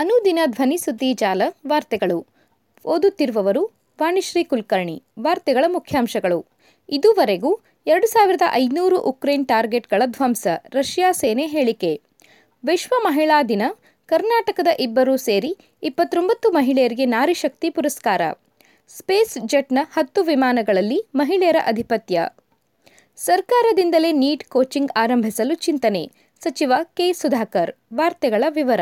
ಅನುದಿನ ಧ್ವನಿ ಸುದ್ದಿ ಜಾಲ ವಾರ್ತೆಗಳು. ಓದುತ್ತಿರುವವರು ವಾಣಿಶ್ರೀ ಕುಲಕರ್ಣಿ, ವಾರ್ತೆಗಳ ಮುಖ್ಯಾಂಶಗಳು. ಇದುವರೆಗೂ ಎರಡು ಸಾವಿರದ ಐನೂರು ಉಕ್ರೇನ್ ಟಾರ್ಗೆಟ್ಗಳ ಧ್ವಂಸ, ರಷ್ಯಾ ಸೇನೆ ಹೇಳಿಕೆ. ವಿಶ್ವ ಮಹಿಳಾ ದಿನ, ಕರ್ನಾಟಕದ ಇಬ್ಬರು ಸೇರಿ ಇಪ್ಪತ್ತೊಂಬತ್ತು ಮಹಿಳೆಯರಿಗೆ ನಾರಿಶಕ್ತಿ ಪುರಸ್ಕಾರ. ಸ್ಪೇಸ್ ಜೆಟ್ನ ಹತ್ತು ವಿಮಾನಗಳಲ್ಲಿ ಮಹಿಳೆಯರ ಅಧಿಪತ್ಯ. ಸರ್ಕಾರದಿಂದಲೇ ನೀಟ್ ಕೋಚಿಂಗ್ ಆರಂಭಿಸಲು ಚಿಂತನೆ. ಸಚಿವ ಕೆ ಸುಧಾಕರ್, ವಾರ್ತೆಗಳ ವಿವರ.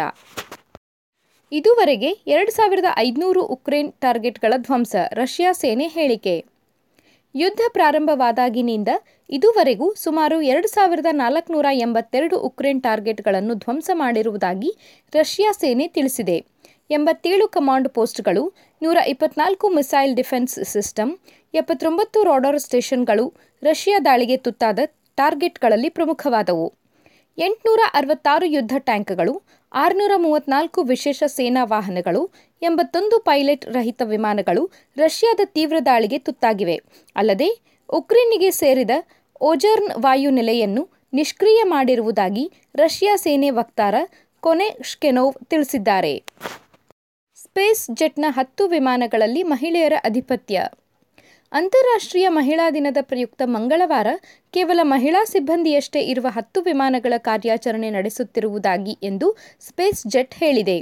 ಇದುವರೆಗೆ ಎರಡು ಸಾವಿರದ ಐದುನೂರು ಉಕ್ರೇನ್ ಟಾರ್ಗೆಟ್ಗಳ ಧ್ವಂಸ, ರಷ್ಯಾ ಸೇನೆ ಹೇಳಿಕೆ. ಯುದ್ಧ ಪ್ರಾರಂಭವಾದಾಗಿನಿಂದ ಇದುವರೆಗೂ ಸುಮಾರು ಎರಡು ಸಾವಿರದ ನಾಲ್ಕುನೂರ ಎಂಬತ್ತೆರಡು ಉಕ್ರೇನ್ ಟಾರ್ಗೆಟ್ಗಳನ್ನು ಧ್ವಂಸ ಮಾಡಿರುವುದಾಗಿ ರಷ್ಯಾ ಸೇನೆ ತಿಳಿಸಿದೆ. ಎಂಬತ್ತೇಳು ಕಮಾಂಡ್ ಪೋಸ್ಟ್ಗಳು, ನೂರ ಇಪ್ಪತ್ನಾಲ್ಕು ಮಿಸೈಲ್ ಡಿಫೆನ್ಸ್ ಸಿಸ್ಟಮ್, ಎಪ್ಪತ್ತೊಂಬತ್ತು ರಾಡಾರ್ ಸ್ಟೇಷನ್ಗಳು ರಷ್ಯಾ ದಾಳಿಗೆ ತುತ್ತಾದ ಟಾರ್ಗೆಟ್ಗಳಲ್ಲಿ ಪ್ರಮುಖವಾದವು. ಎಂಟುನೂರ ಅರವತ್ತಾರು ಯುದ್ಧ ಟ್ಯಾಂಕ್ಗಳು ಆರುನೂರ ಮೂವತ್ನಾಲ್ಕು ವಿಶೇಷ ಸೇನಾ ವಾಹನಗಳು, ಎಂಬತ್ತೊಂದು ಪೈಲಟ್ ರಹಿತ ವಿಮಾನಗಳು ರಷ್ಯಾದ ತೀವ್ರ ದಾಳಿಗೆ ತುತ್ತಾಗಿವೆ. ಅಲ್ಲದೆ, ಉಕ್ರೇನಿಗೆ ಸೇರಿದ ಓಜರ್ನ್ ವಾಯುನೆಲೆಯನ್ನು ನಿಷ್ಕ್ರಿಯ ಮಾಡಿರುವುದಾಗಿ ರಷ್ಯಾ ಸೇನೆ ವಕ್ತಾರ ಕೊನೆ ಶ್ಕೆನೋವ್ ತಿಳಿಸಿದ್ದಾರೆ. ಸ್ಪೇಸ್ ಜೆಟ್ನ ಹತ್ತು ವಿಮಾನಗಳಲ್ಲಿ ಮಹಿಳೆಯರ ಅಧಿಪತ್ಯ. ಅಂತಾರಾಷ್ಟ್ರೀಯ ಮಹಿಳಾ ದಿನದ ಪ್ರಯುಕ್ತ ಮಂಗಳವಾರ ಕೇವಲ ಮಹಿಳಾ ಸಿಬ್ಬಂದಿಯಷ್ಟೇ ಇರುವ ಹತ್ತು ವಿಮಾನಗಳ ಕಾರ್ಯಾಚರಣೆ ನಡೆಸುತ್ತಿರುವುದಾಗಿ ಎಂದು ಸ್ಪೇಸ್ ಜೆಟ್ ಹೇಳಿದೆ.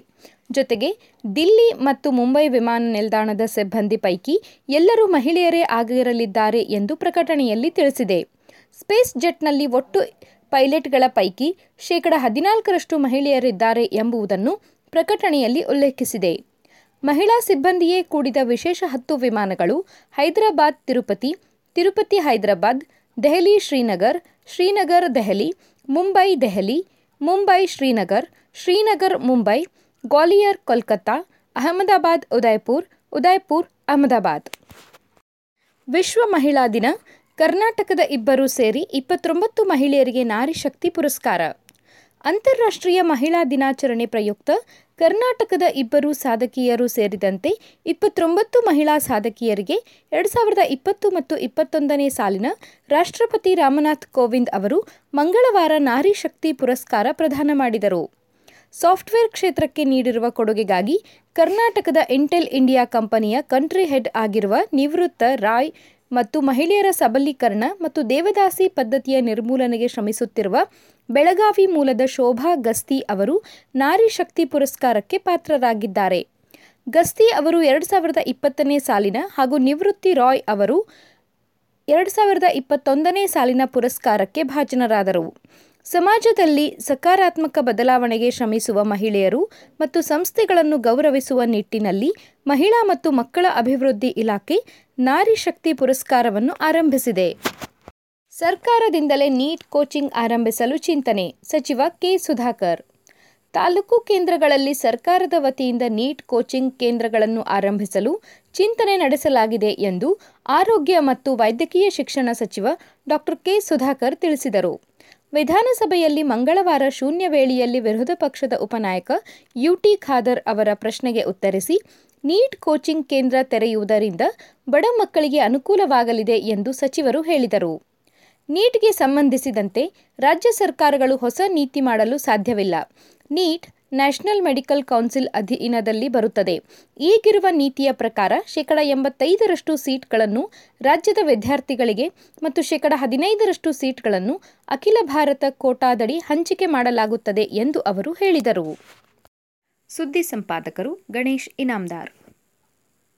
ಜೊತೆಗೆ ದಿಲ್ಲಿ ಮತ್ತು ಮುಂಬೈ ವಿಮಾನ ನಿಲ್ದಾಣದ ಸಿಬ್ಬಂದಿ ಪೈಕಿ ಎಲ್ಲರೂ ಮಹಿಳೆಯರೇ ಆಗಿರಲಿದ್ದಾರೆ ಎಂದು ಪ್ರಕಟಣೆಯಲ್ಲಿ ತಿಳಿಸಿದೆ. ಸ್ಪೇಸ್ ಜೆಟ್ನಲ್ಲಿ ಒಟ್ಟು ಪೈಲಟ್ಗಳ ಪೈಕಿ ಶೇಕಡ ಹದಿನಾಲ್ಕರಷ್ಟು ಮಹಿಳೆಯರಿದ್ದಾರೆ ಎಂಬುದನ್ನು ಪ್ರಕಟಣೆಯಲ್ಲಿ ಉಲ್ಲೇಖಿಸಿದೆ. ಮಹಿಳಾ ಸಿಬ್ಬಂದಿಯೇ ಕೂಡಿದ ವಿಶೇಷ ಹತ್ತು ವಿಮಾನಗಳು ಹೈದರಾಬಾದ್, ತಿರುಪತಿ ತಿರುಪತಿ ಹೈದರಾಬಾದ್, ದೆಹಲಿ, ಶ್ರೀನಗರ್ ಶ್ರೀನಗರ್, ದೆಹಲಿ, ಮುಂಬೈ ದೆಹಲಿ, ಮುಂಬೈ, ಶ್ರೀನಗರ್ ಶ್ರೀನಗರ್, ಮುಂಬೈ, ಗ್ವಾಲಿಯರ್, ಕೋಲ್ಕತ್ತಾ, ಅಹಮದಾಬಾದ್, ಉದಯ್ಪುರ್ ಉದಯ್ಪುರ್, ಅಹಮದಾಬಾದ್. ವಿಶ್ವ ಮಹಿಳಾ ದಿನ, ಕರ್ನಾಟಕದ ಇಬ್ಬರು ಸೇರಿ ಇಪ್ಪತ್ತೊಂಬತ್ತು ಮಹಿಳೆಯರಿಗೆ ನಾರಿಶಕ್ತಿ ಪುರಸ್ಕಾರ. ಅಂತಾರಾಷ್ಟ್ರೀಯ ಮಹಿಳಾ ದಿನಾಚರಣೆ ಪ್ರಯುಕ್ತ ಕರ್ನಾಟಕದ ಇಬ್ಬರು ಸಾಧಕಿಯರು ಸೇರಿದಂತೆ ಇಪ್ಪತ್ತೊಂಬತ್ತು ಮಹಿಳಾ ಸಾಧಕಿಯರಿಗೆ ಎರಡು ಸಾವಿರದ ಇಪ್ಪತ್ತು ಮತ್ತು ಇಪ್ಪತ್ತೊಂದನೇ ಸಾಲಿನ ರಾಷ್ಟ್ರಪತಿ ರಾಮನಾಥ್ ಕೋವಿಂದ್ ಅವರು ಮಂಗಳವಾರ ನಾರಿ ಶಕ್ತಿ ಪುರಸ್ಕಾರ ಪ್ರದಾನ ಮಾಡಿದರು. ಸಾಫ್ಟ್ವೇರ್ ಕ್ಷೇತ್ರಕ್ಕೆ ನೀಡಿರುವ ಕೊಡುಗೆಗಾಗಿ ಕರ್ನಾಟಕದ ಇಂಟೆಲ್ ಇಂಡಿಯಾ ಕಂಪನಿಯ ಕಂಟ್ರಿ ಹೆಡ್ ಆಗಿರುವ ನಿವೃತ್ತ ರಾಯ್ ಮತ್ತು ಮಹಿಳೆಯರ ಸಬಲೀಕರಣ ಮತ್ತು ದೇವದಾಸಿ ಪದ್ಧತಿಯ ನಿರ್ಮೂಲನೆಗೆ ಶ್ರಮಿಸುತ್ತಿರುವ ಬೆಳಗಾವಿ ಮೂಲದ ಶೋಭಾ ಗಸ್ತಿ ಅವರು ನಾರಿ ಶಕ್ತಿ ಪುರಸ್ಕಾರಕ್ಕೆ ಪಾತ್ರರಾಗಿದ್ದಾರೆ. ಗಸ್ತಿ ಅವರು ಎರಡು ಸಾವಿರದ ಇಪ್ಪತ್ತನೇ ಸಾಲಿನ ಹಾಗೂ ನಿವೃತ್ತಿ ರಾಯ್ ಅವರು ಎರಡು ಸಾವಿರದ ಇಪ್ಪತ್ತೊಂದನೇ ಸಾಲಿನ ಪುರಸ್ಕಾರಕ್ಕೆ ಭಾಜನರಾದರು. ಸಮಾಜದಲ್ಲಿ ಸಕಾರಾತ್ಮಕ ಬದಲಾವಣೆಗೆ ಶ್ರಮಿಸುವ ಮಹಿಳೆಯರು ಮತ್ತು ಸಂಸ್ಥೆಗಳನ್ನು ಗೌರವಿಸುವ ನಿಟ್ಟಿನಲ್ಲಿ ಮಹಿಳಾ ಮತ್ತು ಮಕ್ಕಳ ಅಭಿವೃದ್ಧಿ ಇಲಾಖೆ ನಾರಿ ಶಕ್ತಿ ಪುರಸ್ಕಾರವನ್ನು ಆರಂಭಿಸಿದೆ. ಸರ್ಕಾರದಿಂದಲೇ ನೀಟ್ ಕೋಚಿಂಗ್ ಆರಂಭಿಸಲು ಚಿಂತನೆ. ಸಚಿವ ಕೆ. ಸುಧಾಕರ್. ತಾಲೂಕು ಕೇಂದ್ರಗಳಲ್ಲಿ ಸರ್ಕಾರದ ವತಿಯಿಂದ ನೀಟ್ ಕೋಚಿಂಗ್ ಕೇಂದ್ರಗಳನ್ನು ಆರಂಭಿಸಲು ಚಿಂತನೆ ನಡೆಸಲಾಗಿದೆ ಎಂದು ಆರೋಗ್ಯ ಮತ್ತು ವೈದ್ಯಕೀಯ ಶಿಕ್ಷಣ ಸಚಿವ ಡಾಕ್ಟರ್ ಕೆ. ಸುಧಾಕರ್ ತಿಳಿಸಿದರು. ವಿಧಾನಸಭೆಯಲ್ಲಿ ಮಂಗಳವಾರ ಶೂನ್ಯ ವೇಳೆಯಲ್ಲಿ ವಿರೋಧ ಪಕ್ಷದ ಉಪನಾಯಕ ಯುಟಿ ಖಾದರ್ ಅವರ ಪ್ರಶ್ನೆಗೆ ಉತ್ತರಿಸಿ, ನೀಟ್ ಕೋಚಿಂಗ್ ಕೇಂದ್ರ ತೆರೆಯುವುದರಿಂದ ಬಡ ಮಕ್ಕಳಿಗೆ ಅನುಕೂಲವಾಗಲಿದೆ ಎಂದು ಸಚಿವರು ಹೇಳಿದರು. ನೀಟ್ಗೆ ಸಂಬಂಧಿಸಿದಂತೆ ರಾಜ್ಯ ಸರ್ಕಾರಗಳು ಹೊಸ ನೀತಿ ಮಾಡಲು ಸಾಧ್ಯವಿಲ್ಲ. ನೀಟ್ ನ್ಯಾಷನಲ್ ಮೆಡಿಕಲ್ ಕೌನ್ಸಿಲ್ ಅಧೀನದಲ್ಲಿ ಬರುತ್ತದೆ. ಈಗಿರುವ ನೀತಿಯ ಪ್ರಕಾರ ಶೇಕಡ ಎಂಬತ್ತೈದರಷ್ಟು ಸೀಟ್ಗಳನ್ನು ರಾಜ್ಯದ ವಿದ್ಯಾರ್ಥಿಗಳಿಗೆ ಮತ್ತು ಶೇಕಡ ಹದಿನೈದರಷ್ಟು ಸೀಟ್ಗಳನ್ನು ಅಖಿಲ ಭಾರತ ಕೋಟಾದಡಿ ಹಂಚಿಕೆ ಮಾಡಲಾಗುತ್ತದೆ ಎಂದು ಅವರು ಹೇಳಿದರು. ಸುದ್ದಿ ಸಂಪಾದಕರು ಗಣೇಶ್ ಇನಾಮ್ದಾರ್.